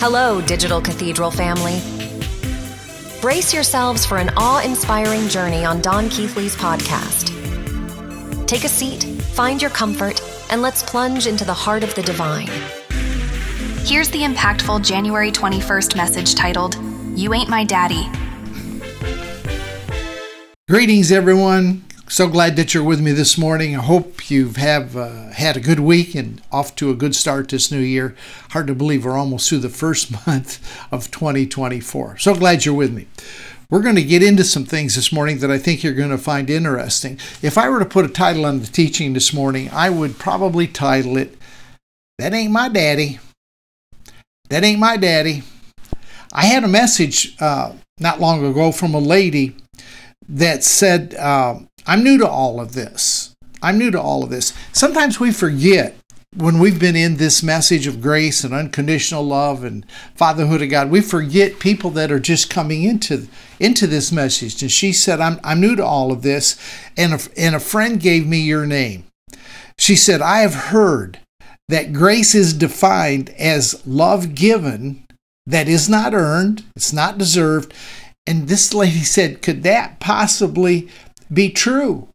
Hello, Digital Cathedral family. Brace yourselves for an awe inspiring journey on Don Keathley's podcast. Take a seat, find your comfort, and let's plunge into the heart of the divine. Here's the impactful January 21st message titled, You Ain't My Daddy. Greetings, everyone. So glad that you're with me this morning. I hope you have uh, had a good week and off to a good start this new year. Hard to believe we're almost through the first month of 2024. So glad you're with me. We're going to get into some things this morning that I think you're going to find interesting. If I were to put a title on the teaching this morning, I would probably title it, That Ain't My Daddy. That Ain't My Daddy. I had a message uh, not long ago from a lady that said, uh, I'm new to all of this. I'm new to all of this. Sometimes we forget when we've been in this message of grace and unconditional love and fatherhood of God, we forget people that are just coming into into this message. And she said, "I'm I'm new to all of this," and a, and a friend gave me your name. She said, "I have heard that grace is defined as love given that is not earned, it's not deserved." And this lady said, "Could that possibly be true.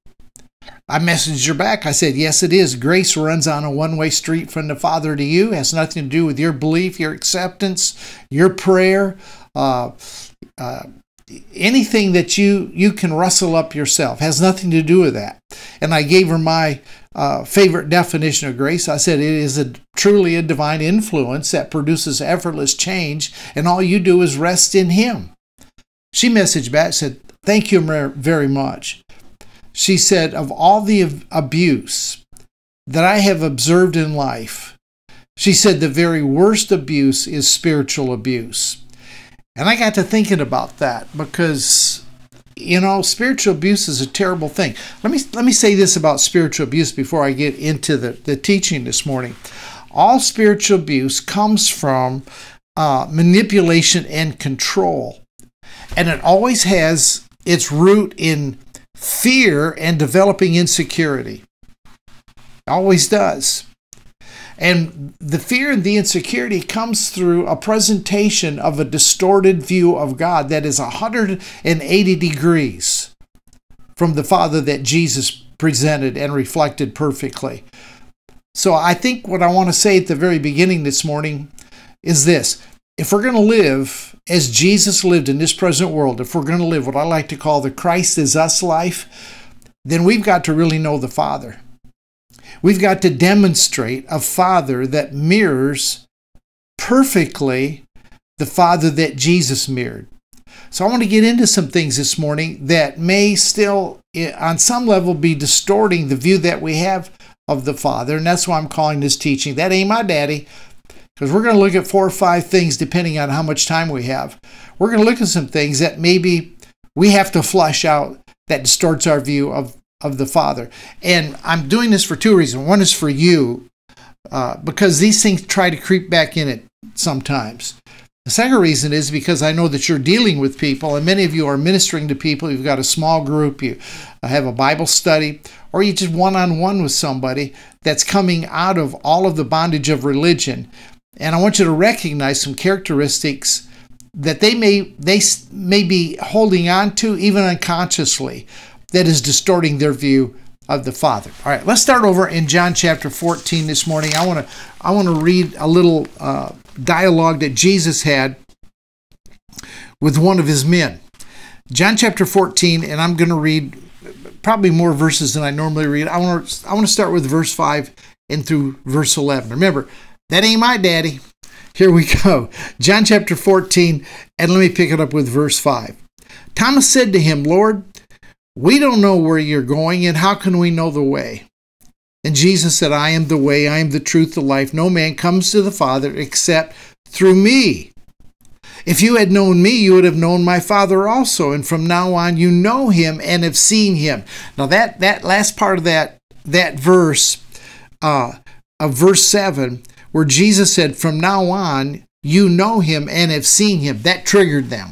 I messaged her back. I said, Yes, it is. Grace runs on a one way street from the Father to you. It has nothing to do with your belief, your acceptance, your prayer, uh, uh, anything that you, you can rustle up yourself. Has nothing to do with that. And I gave her my uh, favorite definition of grace. I said, It is a, truly a divine influence that produces effortless change, and all you do is rest in Him. She messaged back, said, Thank you very much. She said, Of all the abuse that I have observed in life, she said the very worst abuse is spiritual abuse. And I got to thinking about that because you know spiritual abuse is a terrible thing. Let me let me say this about spiritual abuse before i get into the, the teaching this morning. All spiritual abuse comes from uh, manipulation and control. And it always has its root in fear and developing insecurity. Always does. And the fear and the insecurity comes through a presentation of a distorted view of God that is 180 degrees from the Father that Jesus presented and reflected perfectly. So I think what I want to say at the very beginning this morning is this if we're going to live as Jesus lived in this present world, if we're going to live what I like to call the Christ is us life, then we've got to really know the Father. We've got to demonstrate a Father that mirrors perfectly the Father that Jesus mirrored. So I want to get into some things this morning that may still, eh, on some level, be distorting the view that we have of the Father. And that's why I'm calling this teaching, That Ain't My Daddy, because we're going to look at four or five things depending on how much time we have. We're going to look at some things that maybe we have to flush out that distorts our view of, of the Father. And I'm doing this for two reasons. One is for you, uh, because these things try to creep back in it sometimes. The second reason is because I know that you're dealing with people, and many of you are ministering to people. You've got a small group, you have a Bible study, or you just one on one with somebody that's coming out of all of the bondage of religion and I want you to recognize some characteristics that they may they may be holding on to even unconsciously that is distorting their view of the Father. All right, let's start over in John chapter 14 this morning. I want to I want to read a little uh, dialogue that Jesus had with one of his men. John chapter 14, and I'm going to read probably more verses than I normally read. I want to I want to start with verse 5 and through verse 11. Remember, that ain't my daddy. Here we go. John chapter 14, and let me pick it up with verse 5. Thomas said to him, Lord, we don't know where you're going, and how can we know the way? And Jesus said, I am the way, I am the truth, the life. No man comes to the Father except through me. If you had known me, you would have known my Father also, and from now on you know him and have seen him. Now that that last part of that that verse, uh, of verse seven, where Jesus said, From now on, you know him and have seen him. That triggered them.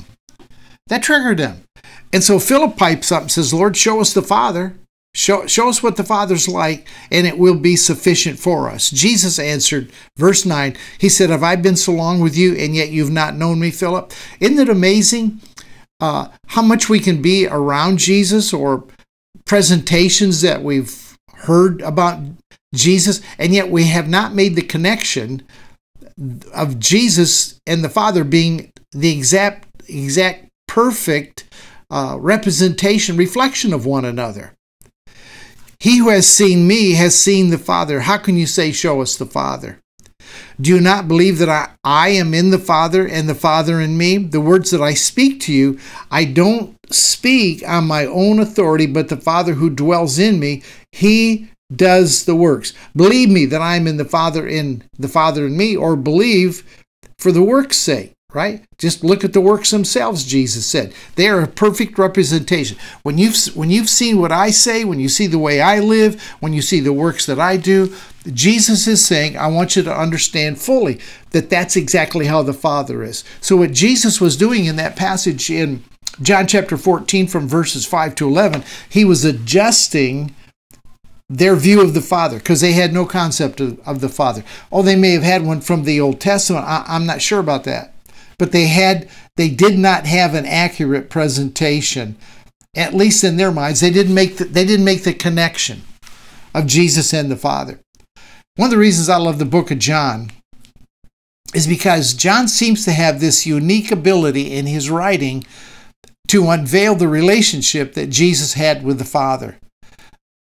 That triggered them. And so Philip pipes up and says, Lord, show us the Father, Show, show us what the Father's like, and it will be sufficient for us. Jesus answered, verse 9, He said, Have I been so long with you, and yet you've not known me, Philip? Isn't it amazing uh, how much we can be around Jesus or presentations that we've heard about Jesus, and yet we have not made the connection of Jesus and the Father being the exact, exact perfect uh, representation, reflection of one another. He who has seen me has seen the Father. How can you say, Show us the Father? Do you not believe that I, I am in the Father and the Father in me? The words that I speak to you, I don't speak on my own authority, but the Father who dwells in me, he does the works. Believe me that I am in the Father in the Father in me, or believe for the work's sake right? Just look at the works themselves, Jesus said. They are a perfect representation. When you've when you've seen what I say, when you see the way I live, when you see the works that I do, Jesus is saying, I want you to understand fully that that's exactly how the Father is. So what Jesus was doing in that passage in John chapter 14 from verses 5 to 11, he was adjusting their view of the Father because they had no concept of, of, the Father. Oh, they may have had one from the Old Testament. I, I'm not sure about that but they had they did not have an accurate presentation at least in their minds they didn't make the, they didn't make the connection of Jesus and the Father one of the reasons I love the book of John is because John seems to have this unique ability in his writing to unveil the relationship that Jesus had with the Father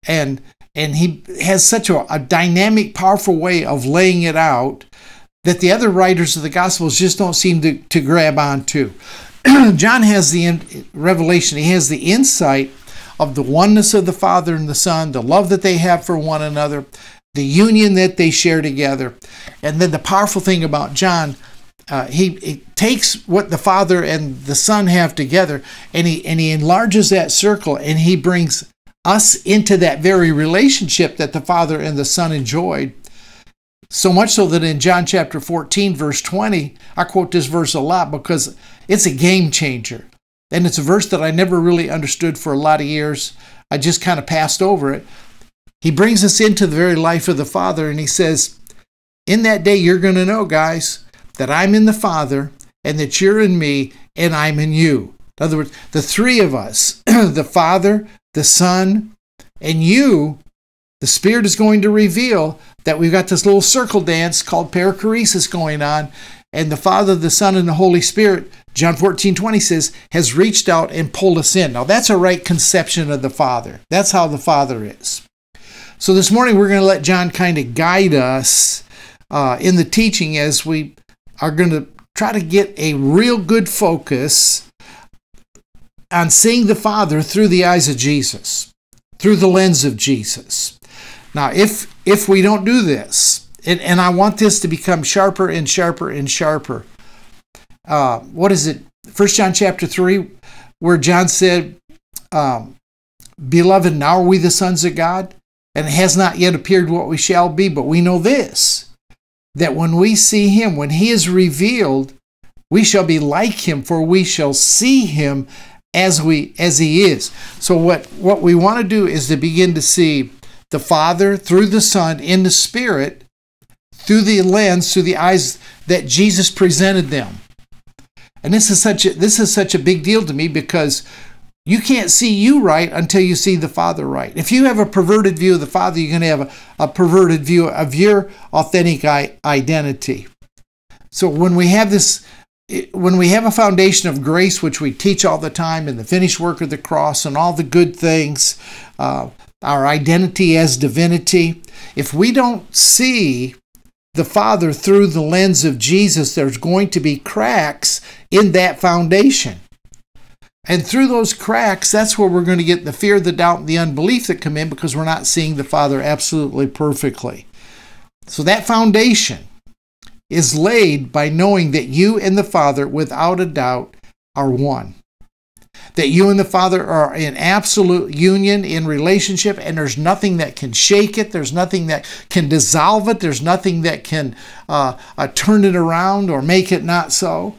and and he has such a, a dynamic powerful way of laying it out that the other writers of the Gospels just don't seem to, to grab on to. John has the in, revelation, he has the insight of the oneness of the Father and the Son, the love that they have for one another, the union that they share together. And then the powerful thing about John, uh, he, he, takes what the Father and the Son have together and he, and he enlarges that circle and he brings us into that very relationship that the Father and the Son enjoyed so much so that in John chapter 14, verse 20, I quote this verse a lot because it's a game changer. And it's a verse that I never really understood for a lot of years. I just kind of passed over it. He brings us into the very life of the Father and he says, In that day, you're going to know, guys, that I'm in the Father and that you're in me and I'm in you. In other words, the three of us, the Father, the Son, and you, the Spirit is going to reveal that we've got this little circle dance called perichoresis going on, and the Father, the Son, and the Holy Spirit, John 14, 20 says, has reached out and pulled us in. Now, that's a right conception of the Father. That's how the Father is. So, this morning we're going to let John kind of guide us uh, in the teaching as we are going to try to get a real good focus on seeing the Father through the eyes of Jesus, through the lens of Jesus. Now, if if we don't do this, and, and I want this to become sharper and sharper and sharper. Uh, what is it? First John chapter three, where John said, um, "Beloved, now are we the sons of God, and it has not yet appeared what we shall be, but we know this." That when we see him, when he is revealed, we shall be like him, for we shall see him as we as he is. So what what we want to do is to begin to see the Father through the Son in the Spirit through the lens, through the eyes that Jesus presented them. And this is such a, this is such a big deal to me because you can't see you right until you see the Father right. If you have a perverted view of the Father, you're going to have a, a perverted view of your authentic identity. So when we have this, when we have a foundation of grace, which we teach all the time in the finished work of the cross and all the good things, uh, our identity as divinity, if we don't see the Father through the lens of Jesus, there's going to be cracks in that foundation. And through those cracks, that's where we're going to get the fear, the doubt, and the unbelief that come in because we're not seeing the Father absolutely perfectly. So that foundation is laid by knowing that you and the Father, without a doubt, are one that you and the Father are in absolute union in relationship, and there's nothing that can shake it. There's nothing that can dissolve it. There's nothing that can uh, uh, turn it around or make it not so.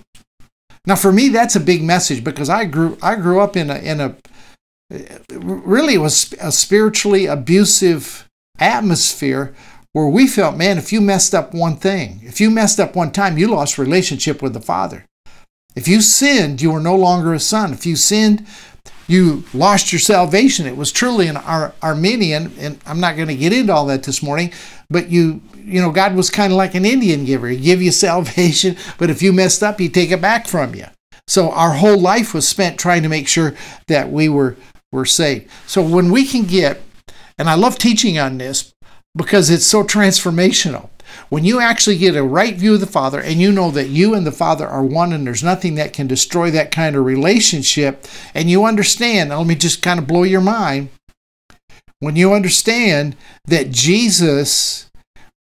Now, for me, that's a big message because I grew I grew up in a in a really was a spiritually abusive atmosphere where we felt, man, if you messed up one thing, if you messed up one time, you lost relationship with the Father. If you sinned, you were no longer a son. If you sinned, you lost your salvation. It was truly an Ar- Arminian, and I'm not going to get into all that this morning, but you, you know, God was kind of like an Indian giver. He'd give you salvation, but if you messed up, he'd take it back from you. So our whole life was spent trying to make sure that we were, were saved. So when we can get, and I love teaching on this because it's so transformational. When you actually get a right view of the Father and you know that you and the Father are one and there's nothing that can destroy that kind of relationship, and you understand, let me just kind of blow your mind. When you understand that Jesus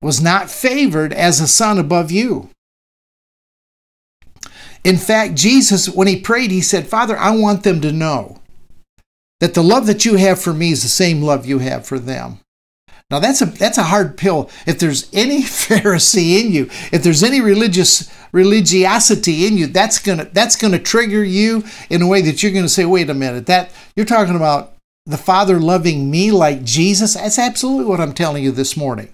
was not favored as a son above you. In fact, Jesus, when he prayed, he said, Father, I want them to know that the love that you have for me is the same love you have for them. Now that's a that's a hard pill. If there's any Pharisee in you, if there's any religious religiosity in you, that's gonna that's gonna trigger you in a way that you're gonna say, wait a minute, that you're talking about the Father loving me like Jesus. That's absolutely what I'm telling you this morning.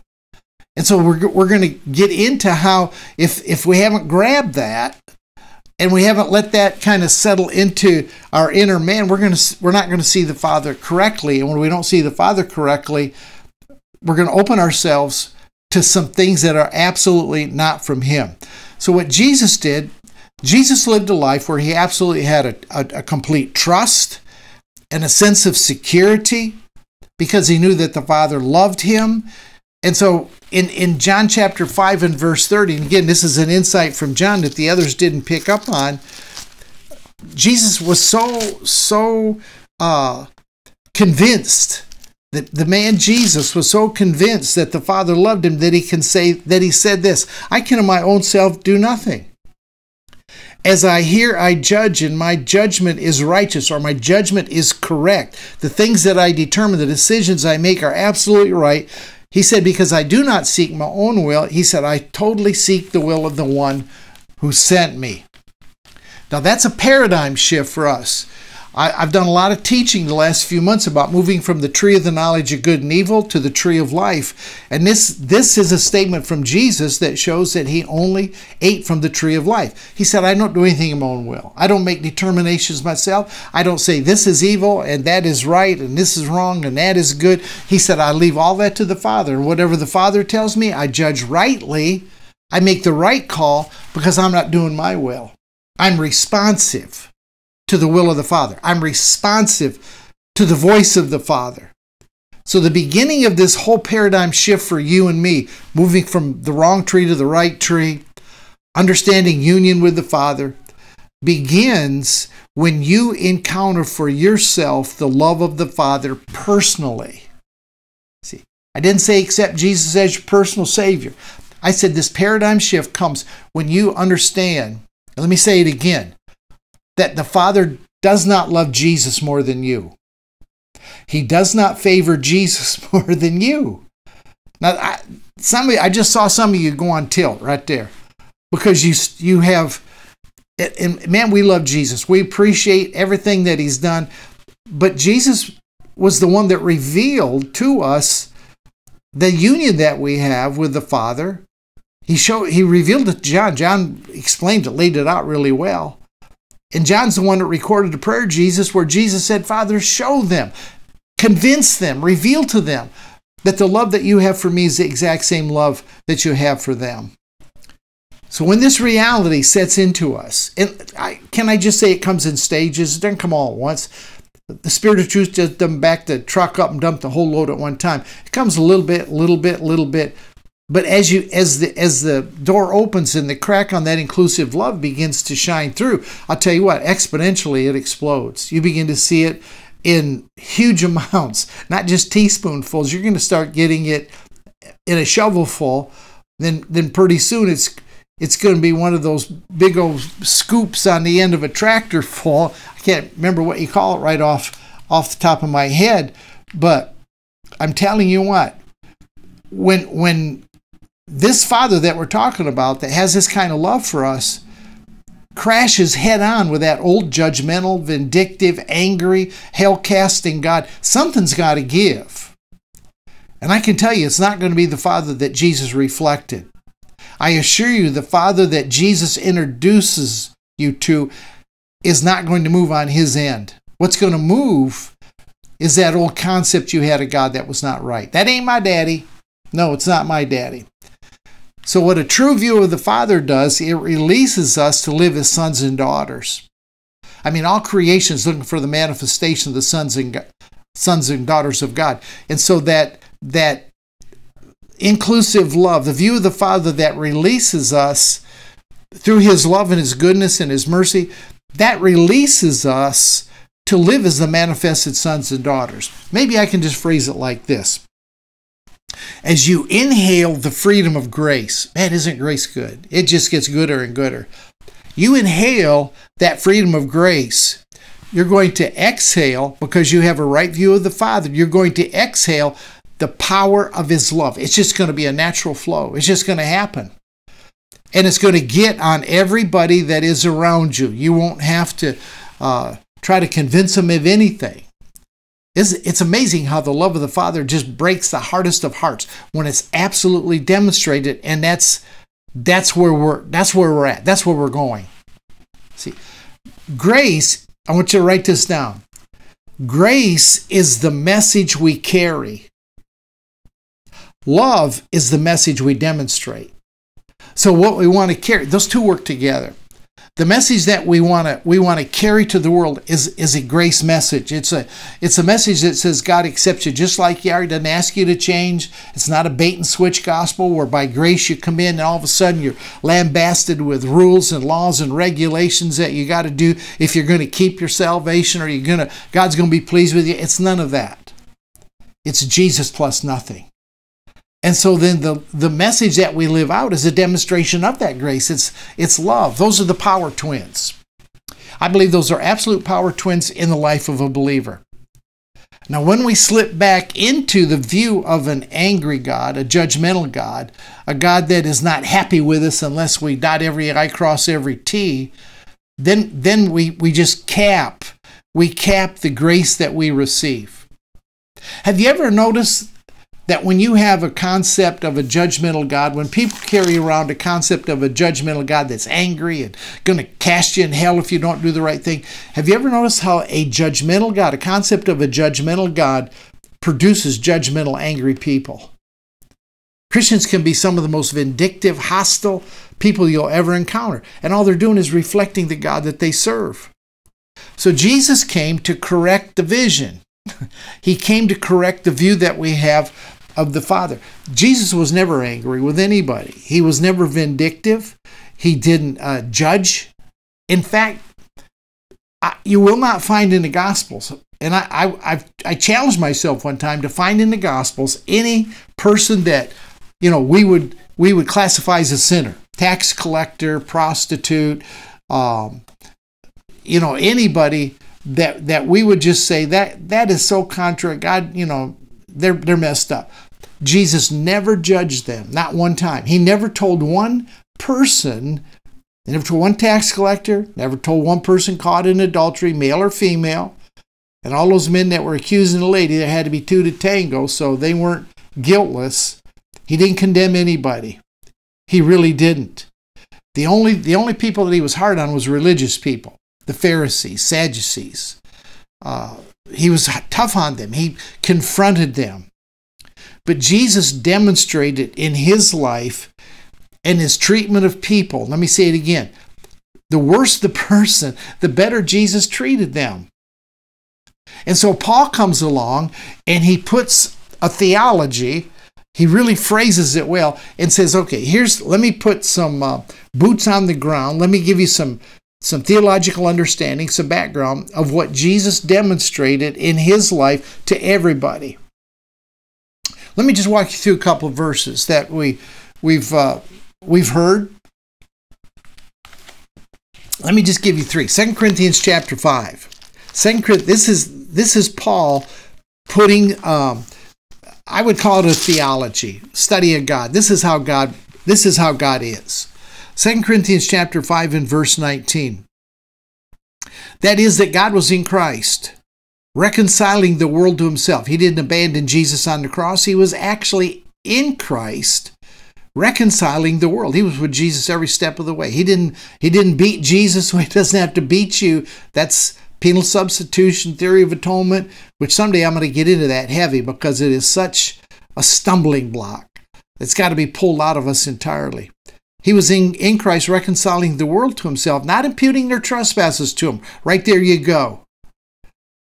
And so we're we're gonna get into how if if we haven't grabbed that and we haven't let that kind of settle into our inner man, we're gonna we're not gonna see the Father correctly. And when we don't see the Father correctly, we're going to open ourselves to some things that are absolutely not from Him. So, what Jesus did, Jesus lived a life where He absolutely had a, a, a complete trust and a sense of security because He knew that the Father loved Him. And so, in, in John chapter 5 and verse 30, and again, this is an insight from John that the others didn't pick up on. Jesus was so, so uh, convinced that the man Jesus was so convinced that the Father loved him that he can say that he said this, I can of my own self do nothing. As I hear, I judge, and my judgment is righteous, or my judgment is correct. The things that I determine, the decisions I make are absolutely right. He said, Because I do not seek my own will, he said, I totally seek the will of the one who sent me. Now, that's a paradigm shift for us. I, have done a lot of teaching the last few months about moving from the tree of the knowledge of good and evil to the tree of life. And this, this is a statement from Jesus that shows that he only ate from the tree of life. He said, I don't do anything in my own will. I don't make determinations myself. I don't say this is evil and that is right and this is wrong and that is good. He said, I leave all that to the Father. And whatever the Father tells me, I judge rightly. I make the right call because I'm not doing my will. I'm responsive to the will of the Father. I'm responsive to the voice of the Father. So, the beginning of this whole paradigm shift for you and me, moving from the wrong tree to the right tree, understanding union with the Father, begins when you encounter for yourself the love of the Father personally. See, I didn't say accept Jesus as your personal Savior. I said this paradigm shift comes when you understand. Let me say it again that the Father does not love Jesus more than you. He does not favor Jesus more than you. Now, I, somebody, I just saw some of you go on tilt right there because you you have, and man, we love Jesus. We appreciate everything that He's done, but Jesus was the one that revealed to us the union that we have with the Father. He showed, he revealed it to John. John explained it, laid it out really well. And John's the one that recorded the prayer Jesus where Jesus said, Father, show them, convince them, reveal to them that the love that you have for me is the exact same love that you have for them. So when this reality sets into us, and I, can I just say it comes in stages? It doesn't come all at once. The Spirit of Truth just doesn't back the truck up and dump the whole load at one time. It comes a little bit, little bit, little bit. But as you as the as the door opens and the crack on that inclusive love begins to shine through, I'll tell you what, exponentially it explodes. You begin to see it in huge amounts, not just teaspoonfuls. You're going to start getting it in a shovelful. Then then pretty soon it's it's going to be one of those big old scoops on the end of a tractor full. I can't remember what you call it right off off the top of my head, but I'm telling you what, when when this father that we're talking about that has this kind of love for us, crashes head on with that old judgmental, vindictive, angry, hell casting God, something's got to give. And I can tell you, it's not going to be the Father that Jesus reflected. I assure you, the Father that Jesus introduces you to is not going to move on his end. What's going to move is that old concept you had of God that was not right. That ain't my daddy. No, it's not my daddy. So, what a true view of the Father does, it releases us to live as sons and daughters. I mean, all creation is looking for the manifestation of the sons and sons and daughters of God, and so that that inclusive love, the view of the Father that releases us through His love and His goodness and His mercy, that releases us to live as the manifested sons and daughters. Maybe I can just phrase it like this as you inhale the freedom of grace, man, isn't grace good? It just gets gooder and gooder. You inhale that freedom of grace. You're going to exhale because you have a right view of the Father. You're going to exhale the power of His love. It's just going to be a natural flow. It's just going to happen. And it's going to get on everybody that is around you. You won't have to uh, try to convince them of anything. It's, it's amazing how the love of the Father just breaks the hardest of hearts when it's absolutely demonstrated, and that's that's where we're that's where we're at. That's where we're going. See, grace. I want you to write this down. Grace is the message we carry. Love is the message we demonstrate. So what we want to carry, those two work together the message that we want to we want to carry to the world is is a grace message. It's a it's a message that says God accepts you just like you are. He doesn't ask you to change. It's not a bait and switch gospel where by grace you come in and all of a sudden you're lambasted with rules and laws and regulations that you got to do if you're going to keep your salvation or you're going to God's going to be pleased with you. It's none of that. It's Jesus plus nothing. And so then the, the message that we live out is a demonstration of that grace. It's, it's love. Those are the power twins. I believe those are absolute power twins in the life of a believer. Now, when we slip back into the view of an angry God, a judgmental God, a God that is not happy with us unless we dot every I, cross every T, then, then we, we just cap, we cap the grace that we receive. Have you ever noticed that when you have a concept of a judgmental God, when people carry around a concept of a judgmental God that's angry and going to cast you in hell if you don't do the right thing, have you ever noticed how a judgmental God, a concept of a judgmental God, produces judgmental, angry people? Christians can be some of the most vindictive, hostile people you'll ever encounter, and all they're doing is reflecting the God that they serve. So Jesus came to correct the vision. he came to correct the view that we have of the Father. Jesus was never angry with anybody, he was never vindictive, he didn't uh, judge. In fact, I, you will not find in the Gospels, and I, I, I've, I challenged myself one time to find in the Gospels any person that you know we would we would classify as a sinner, tax collector, prostitute, um, you know anybody that that we would just say that that is so contrary. God, you know, they're they're messed up. Jesus never judged them, not one time. He never told one person, never told one tax collector, never told one person caught in adultery, male or female. And all those men that were accusing the lady, there had to be two to tango, so they weren't guiltless. He didn't condemn anybody. He really didn't. The only, the only people that he was hard on was religious people, the Pharisees, Sadducees. Uh, he was tough on them. He confronted them. But Jesus demonstrated in his life and his treatment of people. Let me say it again. The worse the person, the better Jesus treated them. And so Paul comes along and he puts a theology, he really phrases it well and says, okay, here's, let me put some uh, boots on the ground. Let me give you some, some theological understanding, some background of what Jesus demonstrated in his life to everybody. Let me just walk you through a couple of verses that we we've uh, we've heard. Let me just give you three. Second Corinthians chapter five. Second Corinthians. This is this is Paul putting. Um, I would call it a theology study of God. This is how God. This is how God is. 2 Corinthians chapter 5 and verse 19. That is that God was in Christ, reconciling the world to himself. He didn't abandon Jesus on the cross. He was actually in Christ reconciling the world. He was with Jesus every step of the way. He didn't he didn't beat Jesus so he doesn't have to beat you. That's penal substitution, theory of atonement, which someday I'm going to get into that heavy because it is such a stumbling block. It's got to be pulled out of us entirely. He was in, in Christ reconciling the world to himself, not imputing their trespasses to him. Right there you go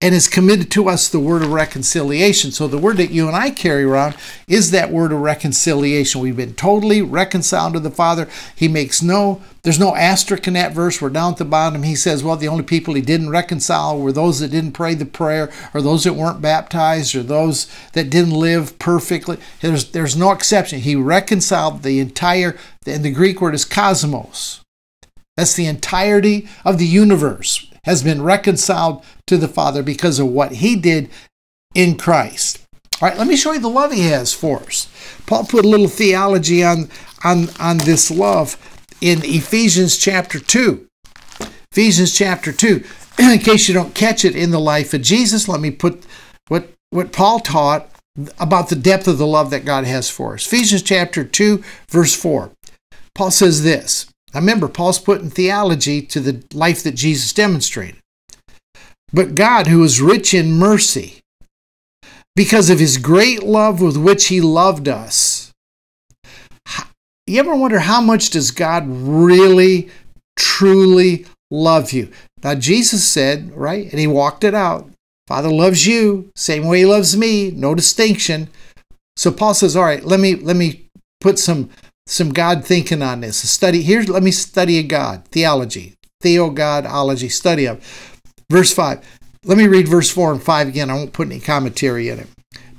and has committed to us the word of reconciliation. So the word that you and I carry around is that word of reconciliation. We've been totally reconciled to the Father. He makes no, there's no asterisk in that verse. We're down at the bottom. He says, well, the only people he didn't reconcile were those that didn't pray the prayer, or those that weren't baptized, or those that didn't live perfectly. There's, there's no exception. He reconciled the entire, and the Greek word is cosmos. That's the entirety of the universe has been reconciled to the Father because of what he did in Christ. All right, let me show you the love he has for us. Paul put a little theology on, on, on this love in Ephesians chapter 2. Ephesians chapter 2. in case you don't catch it in the life of Jesus, let me put what, what Paul taught about the depth of the love that God has for us. Ephesians chapter 2, verse 4. Paul says this now remember, Paul's putting theology to the life that Jesus demonstrated. But God, who is rich in mercy, because of his great love with which he loved us. You ever wonder how much does God really, truly love you? Now, Jesus said, right, and he walked it out Father loves you, same way he loves me, no distinction. So Paul says, all right, let me let me put some some God thinking on this. Study here's let me study a God theology, theogodology study of verse five. Let me read verse four and five again. I won't put any commentary in it.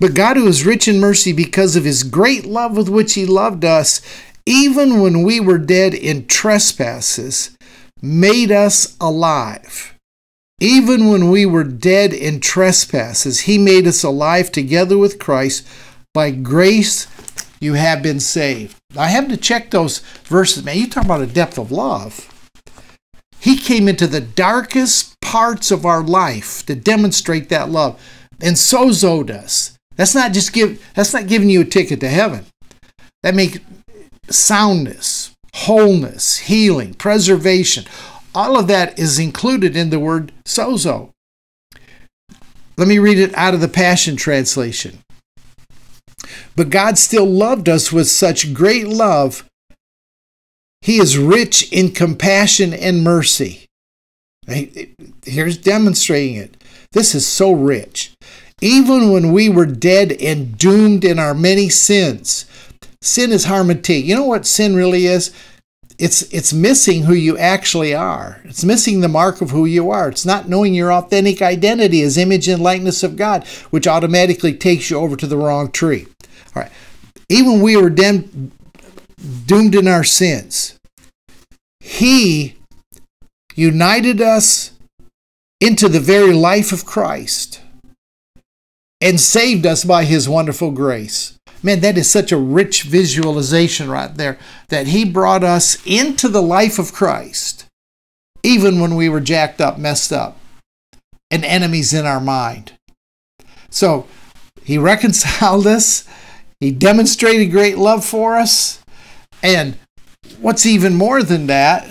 But God, who is rich in mercy because of His great love with which He loved us, even when we were dead in trespasses, made us alive. Even when we were dead in trespasses, He made us alive together with Christ. By grace, you have been saved. I have to check those verses, man. You talk about a depth of love. He came into the darkest parts of our life to demonstrate that love, and sozoed us. That's not just give. That's not giving you a ticket to heaven. That makes soundness, wholeness, healing, preservation. All of that is included in the word sozo. Let me read it out of the Passion Translation. But God still loved us with such great love. He is rich in compassion and mercy. Here's demonstrating it. This is so rich. Even when we were dead and doomed in our many sins, sin is hamartia. You know what sin really is? It's it's missing who you actually are. It's missing the mark of who you are. It's not knowing your authentic identity as image and likeness of God, which automatically takes you over to the wrong tree. All right. Even we were dem- doomed in our sins. He united us into the very life of Christ and saved us by his wonderful grace. Man, that is such a rich visualization right there that he brought us into the life of Christ, even when we were jacked up, messed up, and enemies in our mind. So he reconciled us he demonstrated great love for us. And what's even more than that,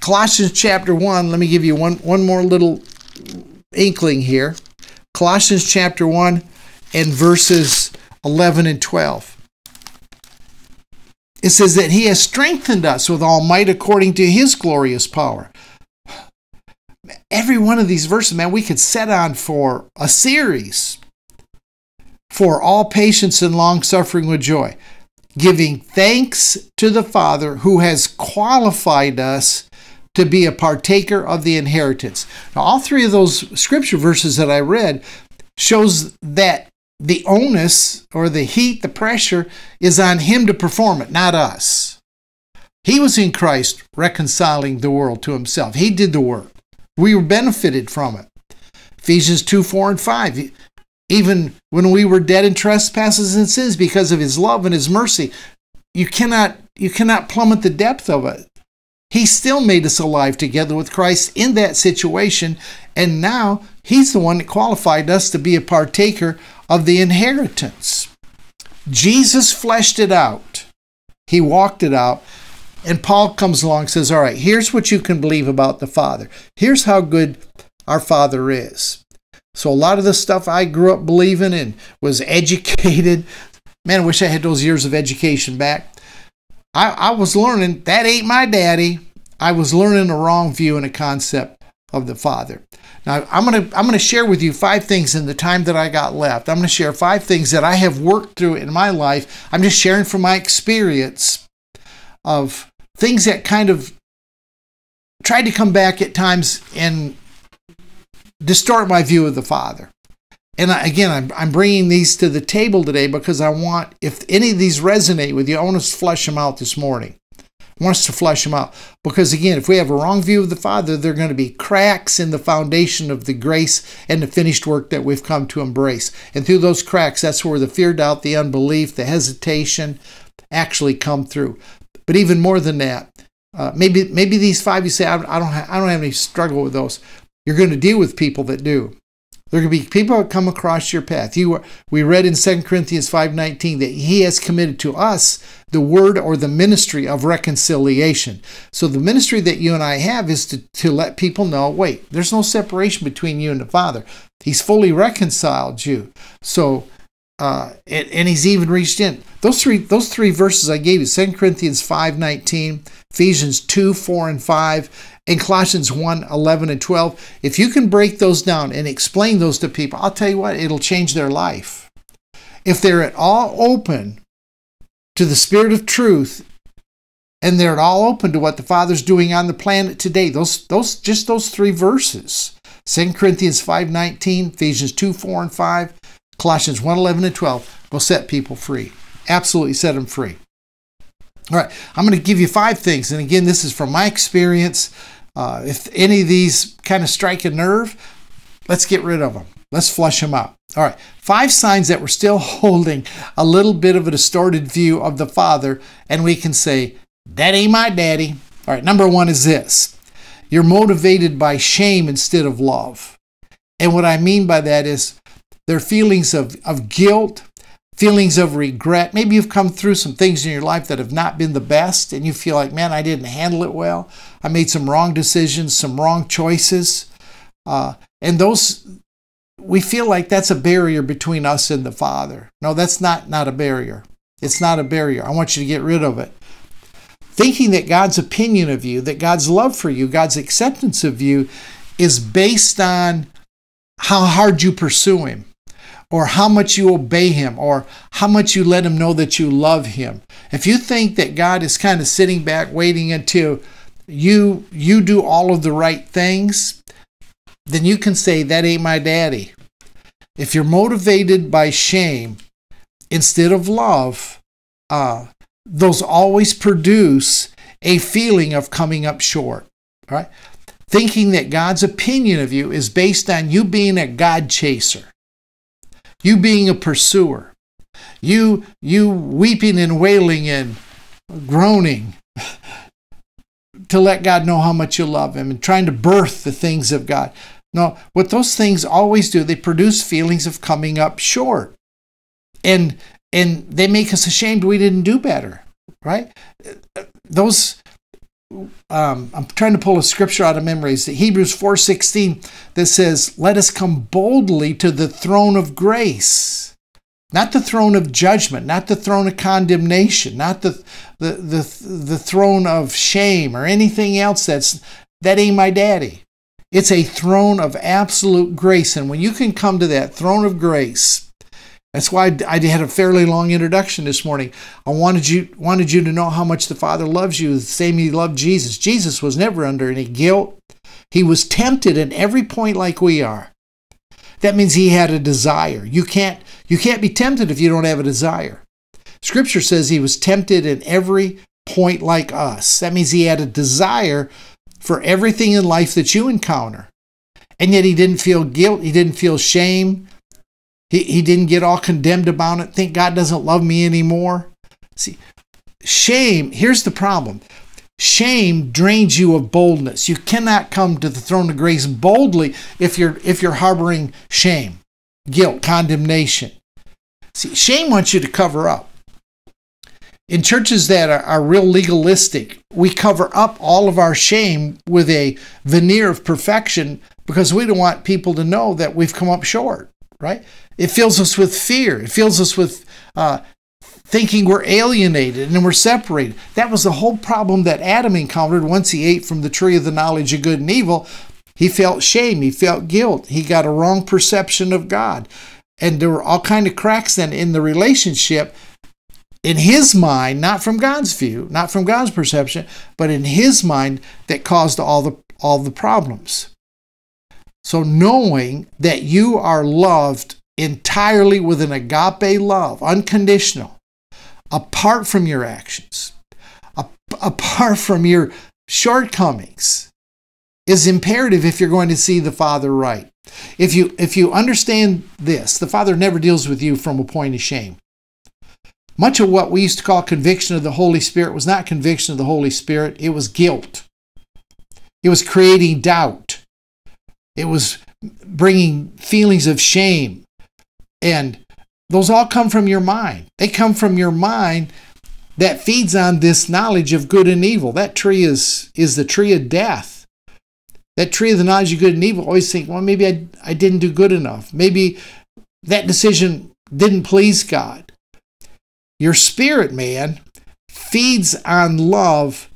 Colossians chapter 1, let me give you one, one more little inkling here. Colossians chapter 1 and verses 11 and 12. It says that he has strengthened us with all might according to his glorious power. Every one of these verses, man, we could set on for a series for all patience and long suffering with joy, giving thanks to the Father who has qualified us to be a partaker of the inheritance. Now, all three of those scripture verses that I read shows that the onus or the heat, the pressure is on him to perform it, not us. He was in Christ reconciling the world to himself. He did the work. We were benefited from it. Ephesians 2 4 and 5 even when we were dead in trespasses and sins because of his love and his mercy. You cannot you cannot plummet the depth of it. He still made us alive together with Christ in that situation, and now He's the one that qualified us to be a partaker of the inheritance. Jesus fleshed it out, He walked it out. And Paul comes along and says, All right, here's what you can believe about the Father. Here's how good our Father is. So, a lot of the stuff I grew up believing and was educated, man, I wish I had those years of education back. I, I was learning that ain't my daddy. I was learning a wrong view and a concept of the Father. Now I'm gonna I'm gonna share with you five things in the time that I got left. I'm gonna share five things that I have worked through in my life. I'm just sharing from my experience of things that kind of tried to come back at times and distort my view of the Father. And again, I'm, I'm bringing these to the table today because I want, if any of these resonate with you, I want us to flesh them out this morning. I want us to flesh them out. Because again, if we have a wrong view of the Father, there are going to be cracks in the foundation of the grace and the finished work that we've come to embrace. And through those cracks, that's where the fear, doubt, the unbelief, the hesitation actually come through. But even more than that, uh, maybe maybe these five you say I, I don't ha- I don't have any struggle with those. You're going to deal with people that do. There are going to be people that come across your path. You we read in 2 Corinthians 5:19 that he has committed to us the word or the ministry of reconciliation. So the ministry that you and I have is to, to let people know, wait, there's no separation between you and the Father. He's fully reconciled you. So uh, and, and, he's even reached in. Those three those three verses I gave you, 2 Corinthians 5:19, Ephesians 2, 4, and 5, and Colossians 1 11 and 12. If you can break those down and explain those to people, I'll tell you what, it'll change their life. If they're at all open to the Spirit of truth and they're at all open to what the Father's doing on the planet today, those, those just those three verses 2 Corinthians 5 19, Ephesians 2 4 and 5, Colossians 1 11 and 12 will set people free. Absolutely set them free. All right, I'm going to give you five things. And again, this is from my experience. Uh, if any of these kind of strike a nerve, let's get rid of them. Let's flush them out. All right, five signs that we're still holding a little bit of a distorted view of the Father, and we can say, That ain't my daddy. All right, number one is this you're motivated by shame instead of love. And what I mean by that is there are feelings of, of guilt, feelings of regret. Maybe you've come through some things in your life that have not been the best, and you feel like, man, I didn't handle it well. I made some wrong decisions, some wrong choices. Uh, and those, we feel like that's a barrier between us and the Father. No, that's not, not a barrier. It's not a barrier. I want you to get rid of it. Thinking that God's opinion of you, that God's love for you, God's acceptance of you is based on how hard you pursue Him or how much you obey him or how much you let him know that you love him. If you think that God is kind of sitting back waiting until you you do all of the right things, then you can say that ain't my daddy. If you're motivated by shame instead of love, uh, those always produce a feeling of coming up short. Right? Thinking that God's opinion of you is based on you being a God chaser you being a pursuer, you you weeping and wailing and groaning to let God know how much you love him and trying to birth the things of God. No, what those things always do, they produce feelings of coming up short. And and they make us ashamed we didn't do better, right? Those um, I'm trying to pull a scripture out of memories. Hebrews 4:16 that says, "Let us come boldly to the throne of grace." Not the throne of judgment, not the throne of condemnation, not the, the, the, the throne of shame or anything else that's that ain't my daddy. It's a throne of absolute grace. And when you can come to that throne of grace, that's why I had a fairly long introduction this morning. I wanted you wanted you to know how much the Father loves you, the same He loved Jesus. Jesus was never under any guilt. He was tempted at every point like we are. That means he had a desire. You can't you can't be tempted if you don't have a desire. Scripture says he was tempted in every point like us. That means he had a desire for everything in life that you encounter. And yet he didn't feel guilt, he didn't feel shame, he, he didn't get all condemned about it, think God doesn't love me anymore. See, shame, here's the problem shame drains you of boldness. You cannot come to the throne of grace boldly if you're if you're harboring shame, guilt, condemnation. See, shame wants you to cover up. In churches that are, are real legalistic, we cover up all of our shame with a veneer of perfection because we don't want people to know that we've come up short, right? It fills us with fear. It fills us with uh, thinking we're alienated and we're separated. That was the whole problem that Adam encountered once he ate from the tree of the knowledge of good and evil. He felt shame, he felt guilt, he got a wrong perception of God. And there were all kind of cracks then in the relationship in his mind, not from God's view, not from God's perception, but in his mind that caused all the all the problems. So knowing that you are loved entirely with an agape love, unconditional, apart from your actions, apart from your shortcomings, is imperative if you're going to see the Father right. If you if you understand this, the Father never deals with you from a point of shame. Much of what we used to call conviction of the Holy Spirit was not conviction of the Holy Spirit, it was guilt. It was creating doubt. It was bringing feelings of shame. And those all come from your mind. They come from your mind that feeds on this knowledge of good and evil. That tree is, is the tree of death. That tree of the knowledge of good and evil, always think, well, maybe I, I didn't do good enough. Maybe that decision didn't please God. Your spirit, man, feeds on love,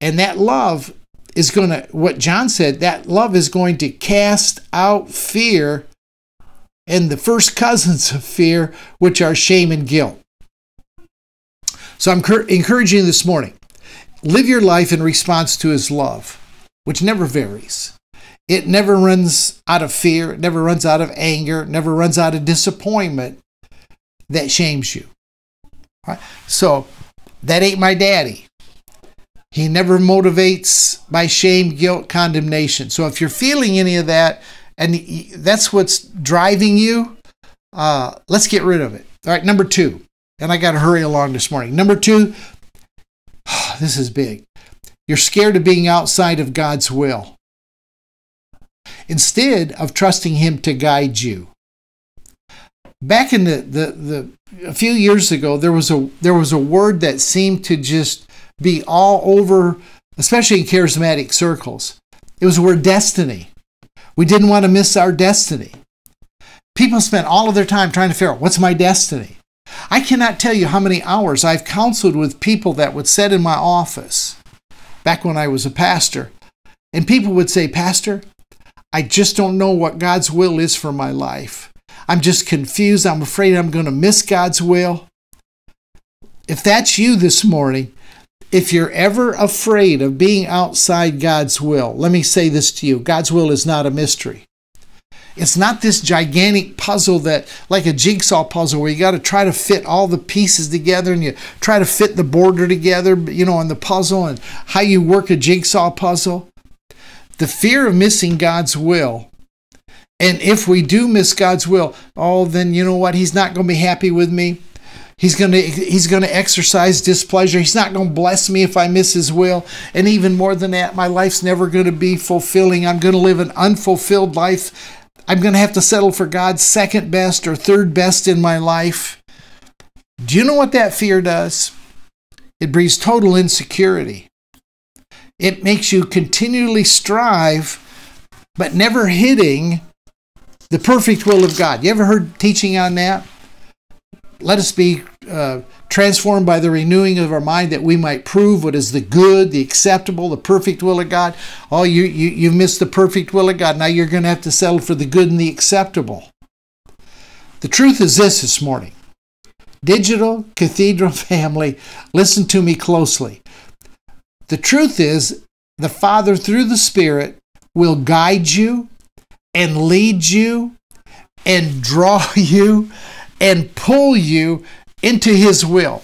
and that love is going to, what John said, that love is going to cast out fear and the first cousins of fear, which are shame and guilt. So I'm encouraging you this morning live your life in response to his love, which never varies. It never runs out of fear, it never runs out of anger, never runs out of disappointment that shames you. Right? So that ain't my daddy. He never motivates by shame, guilt, condemnation. So if you're feeling any of that and that's what's driving you, uh, let's get rid of it. All right, number two, and I got to hurry along this morning. Number two, this is big. You're scared of being outside of God's will instead of trusting Him to guide you. Back in the, the, the a few years ago, there was a there was a word that seemed to just be all over, especially in charismatic circles. It was word destiny. We didn't want to miss our destiny. People spent all of their time trying to figure out what's my destiny. I cannot tell you how many hours I've counseled with people that would sit in my office back when I was a pastor, and people would say, Pastor, I just don't know what God's will is for my life. I'm just confused. I'm afraid I'm going to miss God's will. If that's you this morning, if you're ever afraid of being outside God's will, let me say this to you God's will is not a mystery. It's not this gigantic puzzle that, like a jigsaw puzzle, where you got to try to fit all the pieces together and you try to fit the border together, you know, on the puzzle and how you work a jigsaw puzzle. The fear of missing God's will and if we do miss God's will, oh, then you know what? He's not going to be happy with me. He's going to he's going to exercise displeasure. He's not going to bless me if I miss his will. And even more than that, my life's never going to be fulfilling. I'm going to live an unfulfilled life. I'm going to have to settle for God's second best or third best in my life. Do you know what that fear does? It breeds total insecurity. It makes you continually strive, but never hitting the perfect will of God. You ever heard teaching on that? Let us be uh, transformed by the renewing of our mind that we might prove what is the good, the acceptable, the perfect will of God. Oh, you, you, you've missed the perfect will of God. Now you're going to have to settle for the good and the acceptable. The truth is this this morning Digital Cathedral family, listen to me closely. The truth is, the Father, through the Spirit, will guide you and lead you and draw you and pull you into His will.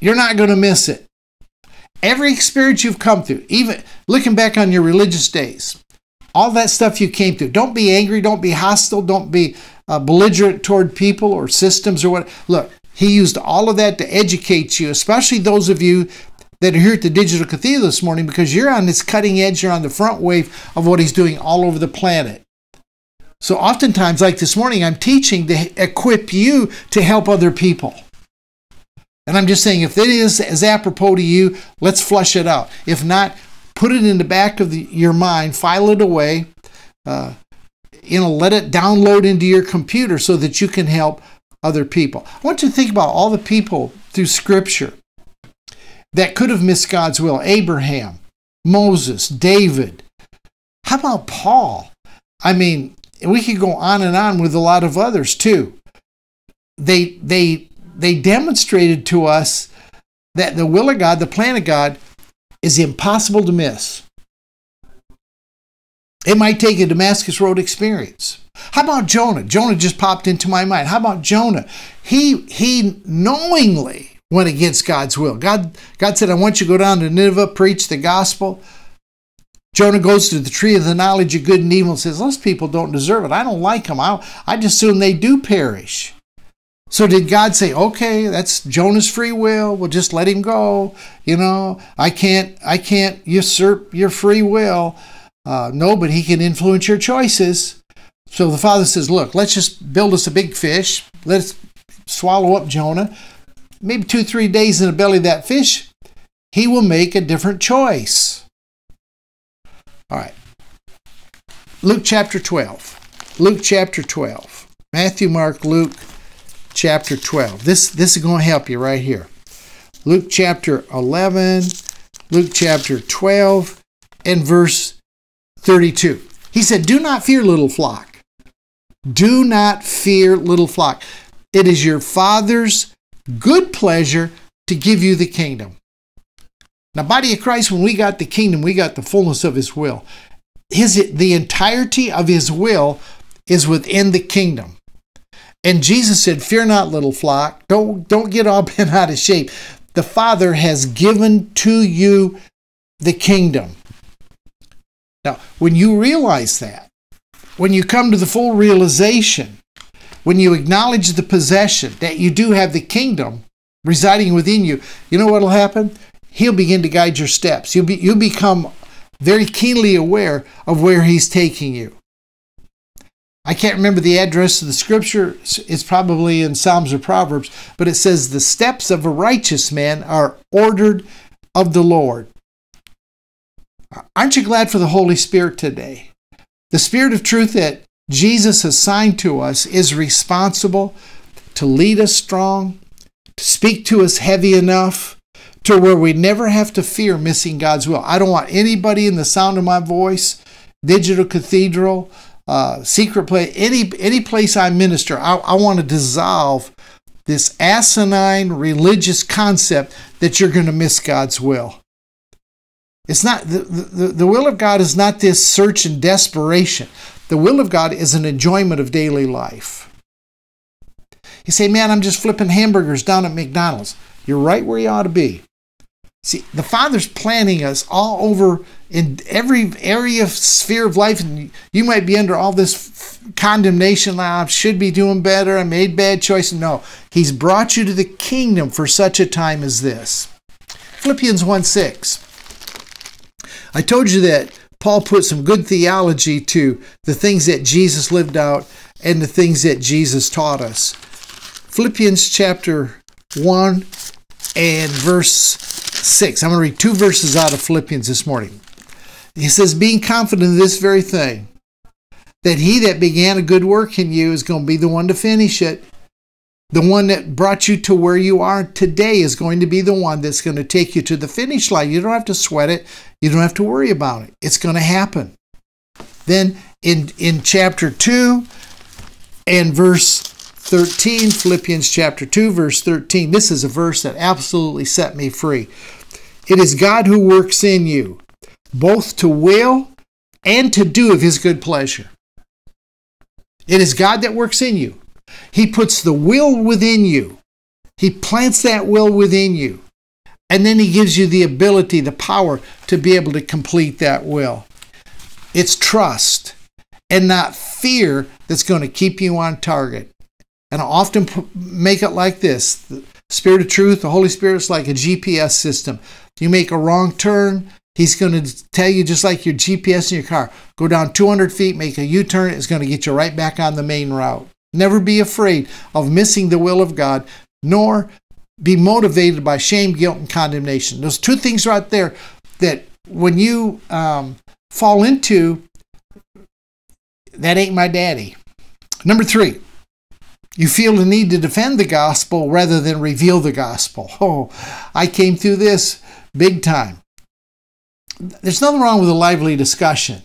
You're not going to miss it. Every experience you've come through, even looking back on your religious days, all that stuff you came through, don't be angry, don't be hostile, don't be uh, belligerent toward people or systems or what. Look, He used all of that to educate you, especially those of you that are here at the Digital Cathedral this morning, because you're on this cutting edge, you're on the front wave of what He's doing all over the planet. So, oftentimes, like this morning, I'm teaching to equip you to help other people. And I'm just saying, if it is as apropos to you, let's flush it out. If not, put it in the back of the, your mind, file it away, uh, you know, let it download into your computer so that you can help other people. I want you to think about all the people through Scripture that could have missed God's will Abraham, Moses, David. How about Paul? I mean, we could go on and on with a lot of others too. They, they, they demonstrated to us that the will of God, the plan of God, is impossible to miss. It might take a Damascus Road experience. How about Jonah? Jonah just popped into my mind. How about Jonah? He he knowingly went against God's will. God God said, "I want you to go down to Nineveh, preach the gospel." Jonah goes to the tree of the knowledge of good and evil and says, "Those people don't deserve it. I don't like them. I I just assume they do perish." So did God say, "Okay, that's Jonah's free will. We'll just let him go"? You know, I can't I can't usurp your free will. Uh, no, but he can influence your choices. So the father says, Look, let's just build us a big fish. Let's swallow up Jonah. Maybe two, three days in the belly of that fish, he will make a different choice. All right. Luke chapter 12. Luke chapter 12. Matthew, Mark, Luke chapter 12. This, this is going to help you right here. Luke chapter 11, Luke chapter 12, and verse 32. He said, Do not fear, little flock. Do not fear, little flock. It is your Father's good pleasure to give you the kingdom. Now, body of Christ, when we got the kingdom, we got the fullness of His will. His, the entirety of His will is within the kingdom. And Jesus said, Fear not, little flock. Don't, don't get all bent out of shape. The Father has given to you the kingdom. Now, when you realize that, when you come to the full realization, when you acknowledge the possession that you do have the kingdom residing within you, you know what will happen? He'll begin to guide your steps. You'll, be, you'll become very keenly aware of where He's taking you. I can't remember the address of the scripture. It's probably in Psalms or Proverbs, but it says, The steps of a righteous man are ordered of the Lord. Aren't you glad for the Holy Spirit today? The Spirit of truth that Jesus assigned to us is responsible to lead us strong, to speak to us heavy enough to where we never have to fear missing God's will. I don't want anybody in the sound of my voice, digital cathedral, uh, secret place, any any place I minister, I, I want to dissolve this asinine religious concept that you're going to miss God's will. It's not the, the, the will of God is not this search and desperation. The will of God is an enjoyment of daily life. You say, man, I'm just flipping hamburgers down at McDonald's. You're right where you ought to be. See, the Father's planning us all over in every area, sphere of life, and you might be under all this condemnation. I should be doing better. I made bad choices. No, He's brought you to the kingdom for such a time as this. Philippians 1 6. I told you that Paul put some good theology to the things that Jesus lived out and the things that Jesus taught us. Philippians chapter 1 and verse 6. I'm going to read two verses out of Philippians this morning. He says, Being confident of this very thing, that he that began a good work in you is going to be the one to finish it. The one that brought you to where you are today is going to be the one that's going to take you to the finish line. You don't have to sweat it. You don't have to worry about it. It's going to happen. Then in, in chapter 2 and verse 13, Philippians chapter 2, verse 13, this is a verse that absolutely set me free. It is God who works in you, both to will and to do of his good pleasure. It is God that works in you. He puts the will within you. He plants that will within you. And then he gives you the ability, the power to be able to complete that will. It's trust and not fear that's going to keep you on target. And I often make it like this the Spirit of truth, the Holy Spirit is like a GPS system. You make a wrong turn, He's going to tell you, just like your GPS in your car, go down 200 feet, make a U turn. It's going to get you right back on the main route. Never be afraid of missing the will of God, nor be motivated by shame, guilt, and condemnation. Those two things right there that when you um, fall into, that ain't my daddy. Number three, you feel the need to defend the gospel rather than reveal the gospel. Oh, I came through this big time there's nothing wrong with a lively discussion.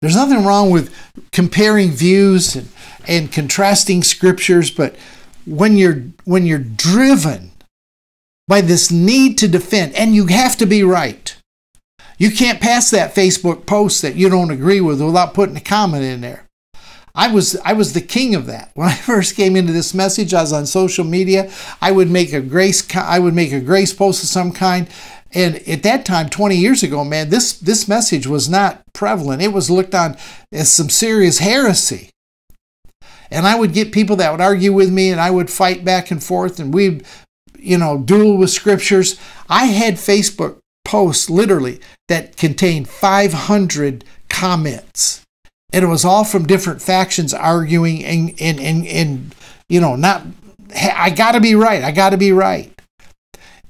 There's nothing wrong with comparing views and, and contrasting scriptures, but when you're when you're driven by this need to defend, and you have to be right. You can't pass that Facebook post that you don't agree with without putting a comment in there. I was I was the king of that. When I first came into this message, I was on social media. I would make a grace I would make a grace post of some kind, and at that time, 20 years ago, man, this, this message was not prevalent. It was looked on as some serious heresy. And I would get people that would argue with me, and I would fight back and forth, and we'd, you know, duel with scriptures. I had Facebook posts literally that contained 500 comments. And it was all from different factions arguing and, and, and, and you know, not, I got to be right. I got to be right.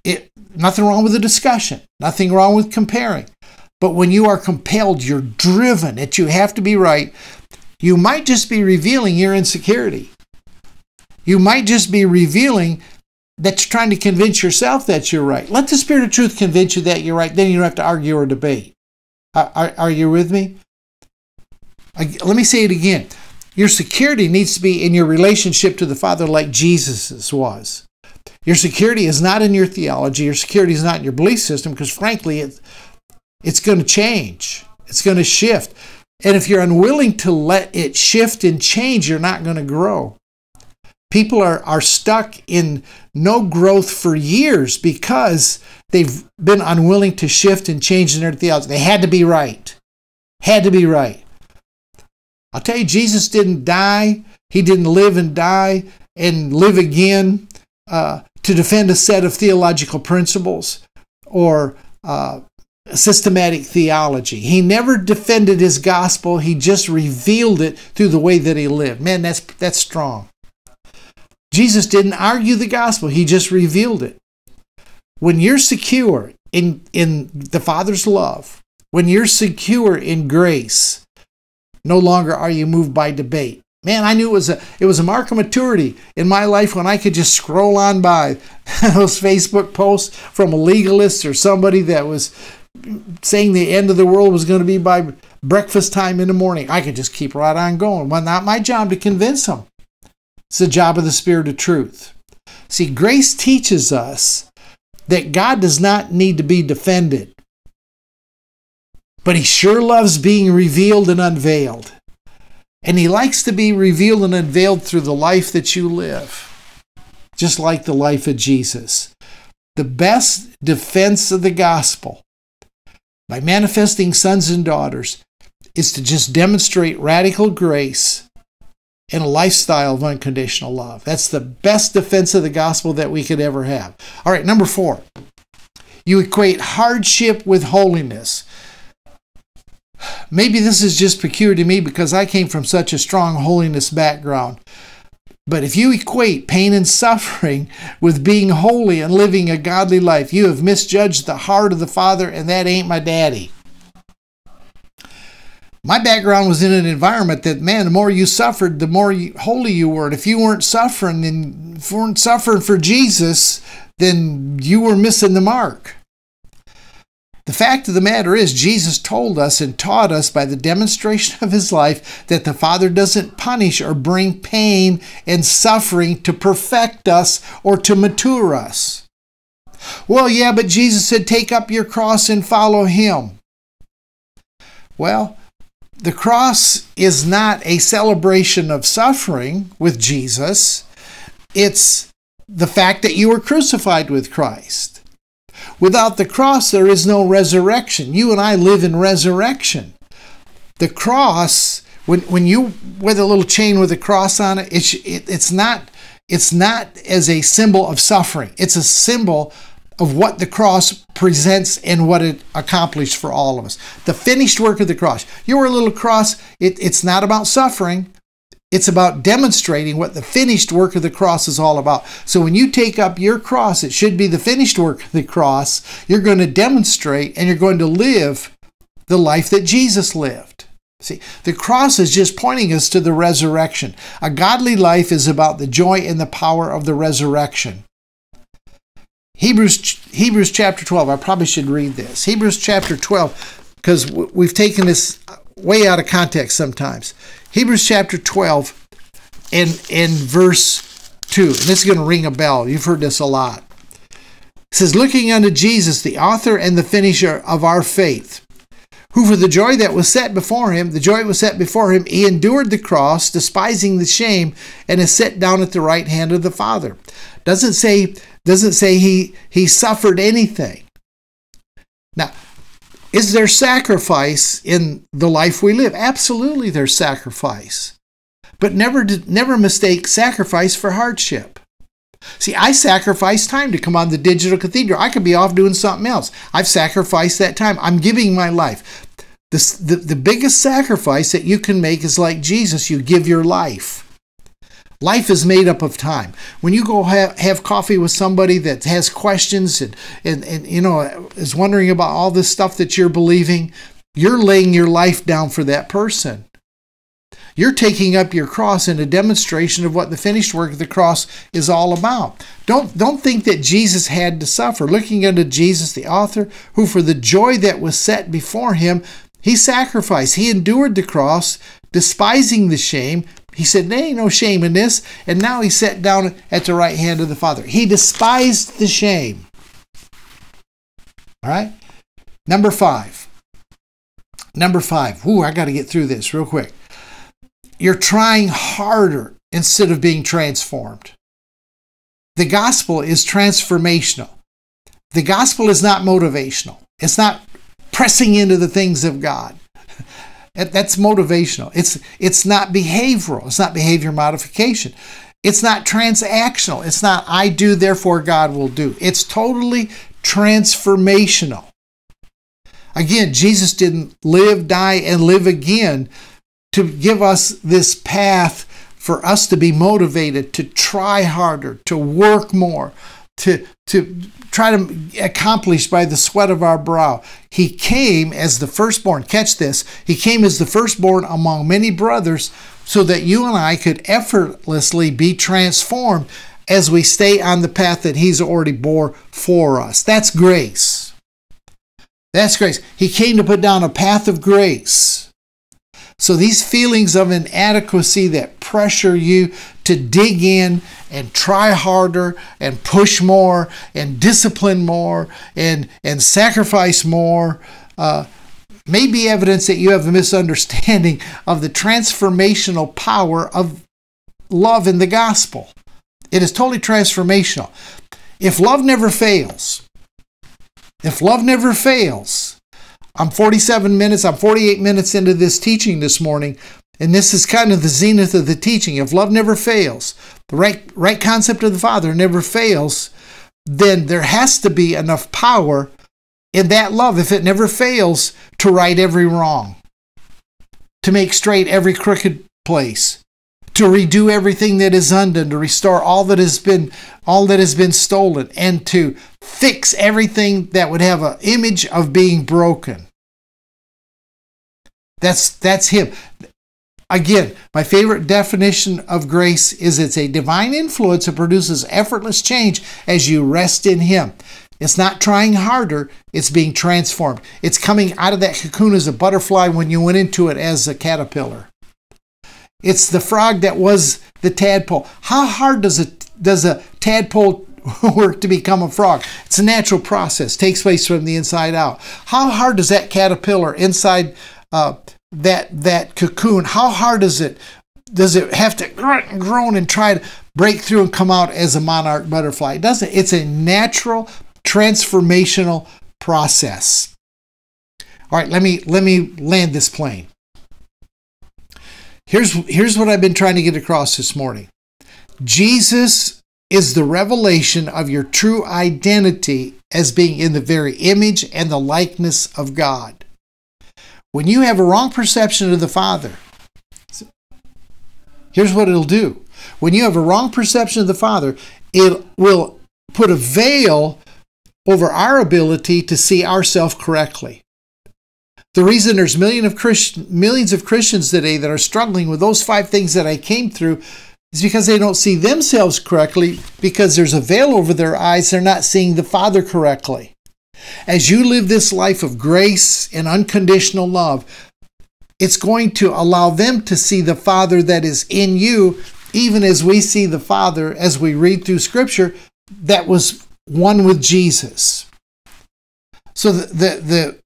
It, nothing wrong with the discussion, nothing wrong with comparing. But when you are compelled, you're driven that you have to be right, you might just be revealing your insecurity. You might just be revealing that you're trying to convince yourself that you're right. Let the Spirit of truth convince you that you're right. Then you don't have to argue or debate. Are, are, are you with me? Let me say it again. Your security needs to be in your relationship to the Father like Jesus's was. Your security is not in your theology. Your security is not in your belief system because, frankly, it, it's going to change. It's going to shift. And if you're unwilling to let it shift and change, you're not going to grow. People are, are stuck in no growth for years because they've been unwilling to shift and change in their theology. They had to be right. Had to be right. I'll tell you, Jesus didn't die. He didn't live and die and live again uh, to defend a set of theological principles or uh, systematic theology. He never defended his gospel, he just revealed it through the way that he lived. Man, that's, that's strong. Jesus didn't argue the gospel, he just revealed it. When you're secure in, in the Father's love, when you're secure in grace, no longer are you moved by debate. Man, I knew it was a it was a mark of maturity in my life when I could just scroll on by those Facebook posts from a legalist or somebody that was saying the end of the world was going to be by breakfast time in the morning. I could just keep right on going. Well, not my job to convince them. It's the job of the Spirit of truth. See, grace teaches us that God does not need to be defended, but He sure loves being revealed and unveiled. And he likes to be revealed and unveiled through the life that you live, just like the life of Jesus. The best defense of the gospel by manifesting sons and daughters is to just demonstrate radical grace and a lifestyle of unconditional love. That's the best defense of the gospel that we could ever have. All right, number four, you equate hardship with holiness. Maybe this is just peculiar to me because I came from such a strong holiness background. But if you equate pain and suffering with being holy and living a godly life, you have misjudged the heart of the Father, and that ain't my daddy. My background was in an environment that, man, the more you suffered, the more holy you were. And if you weren't suffering, and weren't suffering for Jesus, then you were missing the mark. The fact of the matter is, Jesus told us and taught us by the demonstration of his life that the Father doesn't punish or bring pain and suffering to perfect us or to mature us. Well, yeah, but Jesus said, Take up your cross and follow him. Well, the cross is not a celebration of suffering with Jesus, it's the fact that you were crucified with Christ. Without the cross, there is no resurrection. You and I live in resurrection. The cross, when, when you wear the little chain with a cross on it, it's, it, it's not it's not as a symbol of suffering. It's a symbol of what the cross presents and what it accomplished for all of us. The finished work of the cross. You wear a little cross, it, it's not about suffering. It's about demonstrating what the finished work of the cross is all about. So when you take up your cross, it should be the finished work of the cross. You're going to demonstrate and you're going to live the life that Jesus lived. See, the cross is just pointing us to the resurrection. A godly life is about the joy and the power of the resurrection. Hebrews Hebrews chapter 12. I probably should read this. Hebrews chapter 12 because we've taken this way out of context sometimes. Hebrews chapter 12 and and verse 2. And this is going to ring a bell. You've heard this a lot. It says looking unto Jesus, the author and the finisher of our faith, who for the joy that was set before him, the joy that was set before him, he endured the cross, despising the shame, and is set down at the right hand of the Father. Doesn't say doesn't say he he suffered anything. Now, is there sacrifice in the life we live? Absolutely, there's sacrifice. But never never mistake sacrifice for hardship. See, I sacrifice time to come on the digital cathedral. I could be off doing something else. I've sacrificed that time. I'm giving my life. The, the, the biggest sacrifice that you can make is like Jesus, you give your life. Life is made up of time. When you go have, have coffee with somebody that has questions and, and, and, you know, is wondering about all this stuff that you're believing, you're laying your life down for that person. You're taking up your cross in a demonstration of what the finished work of the cross is all about. Don't, don't think that Jesus had to suffer. Looking unto Jesus, the author, who for the joy that was set before him, he sacrificed. He endured the cross, despising the shame. He said, ain't no shame in this. And now he sat down at the right hand of the Father. He despised the shame. All right? Number five. Number five. Ooh, I got to get through this real quick. You're trying harder instead of being transformed. The gospel is transformational. The gospel is not motivational. It's not pressing into the things of God. That's motivational. It's it's not behavioral. It's not behavior modification. It's not transactional. It's not I do therefore God will do. It's totally transformational. Again, Jesus didn't live, die and live again to give us this path for us to be motivated to try harder, to work more, to, to try to accomplish by the sweat of our brow. He came as the firstborn. Catch this. He came as the firstborn among many brothers so that you and I could effortlessly be transformed as we stay on the path that He's already bore for us. That's grace. That's grace. He came to put down a path of grace. So these feelings of inadequacy that pressure you to dig in and try harder and push more and discipline more and, and sacrifice more uh, may be evidence that you have a misunderstanding of the transformational power of love in the gospel. It is totally transformational. If love never fails, if love never fails, I'm 47 minutes, I'm 48 minutes into this teaching this morning, and this is kind of the zenith of the teaching. If love never fails, the right, right concept of the Father never fails, then there has to be enough power in that love, if it never fails, to right every wrong, to make straight every crooked place, to redo everything that is undone, to restore all that has been all that has been stolen, and to fix everything that would have an image of being broken. That's that's him. Again, my favorite definition of grace is it's a divine influence that produces effortless change as you rest in Him. It's not trying harder, it's being transformed. It's coming out of that cocoon as a butterfly when you went into it as a caterpillar. It's the frog that was the tadpole. How hard does a does a tadpole work to become a frog? It's a natural process. Takes place from the inside out. How hard does that caterpillar inside uh, that that cocoon? How hard is it? Does it have to groan and try to break through and come out as a monarch butterfly? It doesn't. It's a natural transformational process. All right, let me let me land this plane. Here's, here's what I've been trying to get across this morning Jesus is the revelation of your true identity as being in the very image and the likeness of God. When you have a wrong perception of the Father, here's what it'll do. When you have a wrong perception of the Father, it will put a veil over our ability to see ourselves correctly. The reason there's million of Christ, millions of Christians today that are struggling with those five things that I came through is because they don't see themselves correctly because there's a veil over their eyes. They're not seeing the Father correctly. As you live this life of grace and unconditional love, it's going to allow them to see the Father that is in you, even as we see the Father as we read through Scripture that was one with Jesus. So the the, the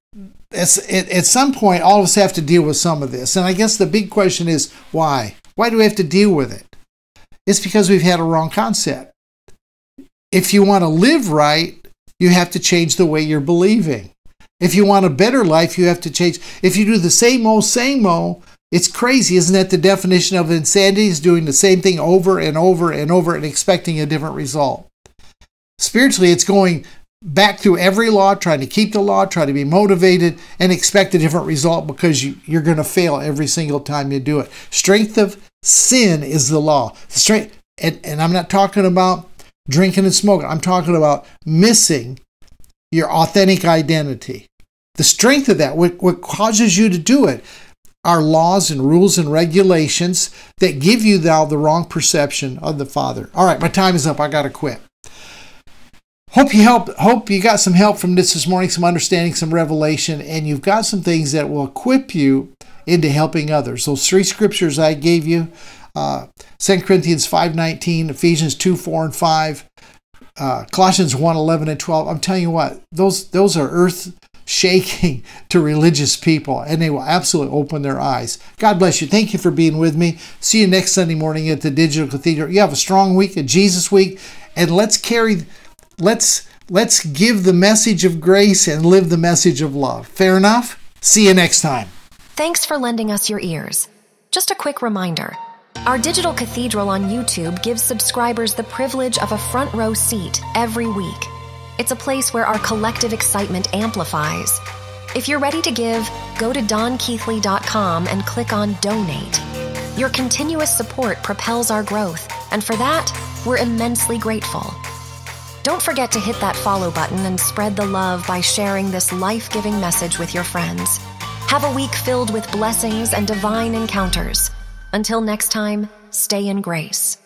at, at some point, all of us have to deal with some of this. And I guess the big question is why? Why do we have to deal with it? It's because we've had a wrong concept. If you want to live right, you have to change the way you're believing. If you want a better life, you have to change. If you do the same old, same old, it's crazy. Isn't that the definition of insanity? Is doing the same thing over and over and over and expecting a different result. Spiritually, it's going back through every law, trying to keep the law, trying to be motivated, and expect a different result because you, are going to fail every single time you do it. Strength of sin is the law. Strength, and, and I'm not talking about drinking and smoking. I'm talking about missing your authentic identity. The strength of that, what, what causes you to do it, are laws and rules and regulations that give you now the wrong perception of the Father. All right, my time is up. I got to quit. Hope you help. Hope you got some help from this this morning, some understanding, some revelation, and you've got some things that will equip you into helping others. Those three scriptures I gave you, uh, 2 Corinthians 5.19, Ephesians 2, 4, and 5, uh, Colossians 1, 11, and 12. I'm telling you what, those, those are earth shaking to religious people, and they will absolutely open their eyes. God bless you. Thank you for being with me. See you next Sunday morning at the Digital Cathedral. You have a strong week, a Jesus week, and let's carry let's let's give the message of grace and live the message of love. Fair enough? See you next time. Thanks for lending us your ears. Just a quick reminder. Our digital cathedral on YouTube gives subscribers the privilege of a front row seat every week. It's a place where our collective excitement amplifies. If you're ready to give, go to donkeathley.com and click on Donate. Your continuous support propels our growth, and for that, we're immensely grateful. Don't forget to hit that follow button and spread the love by sharing this life giving message with your friends. Have a week filled with blessings and divine encounters. Until next time, stay in grace.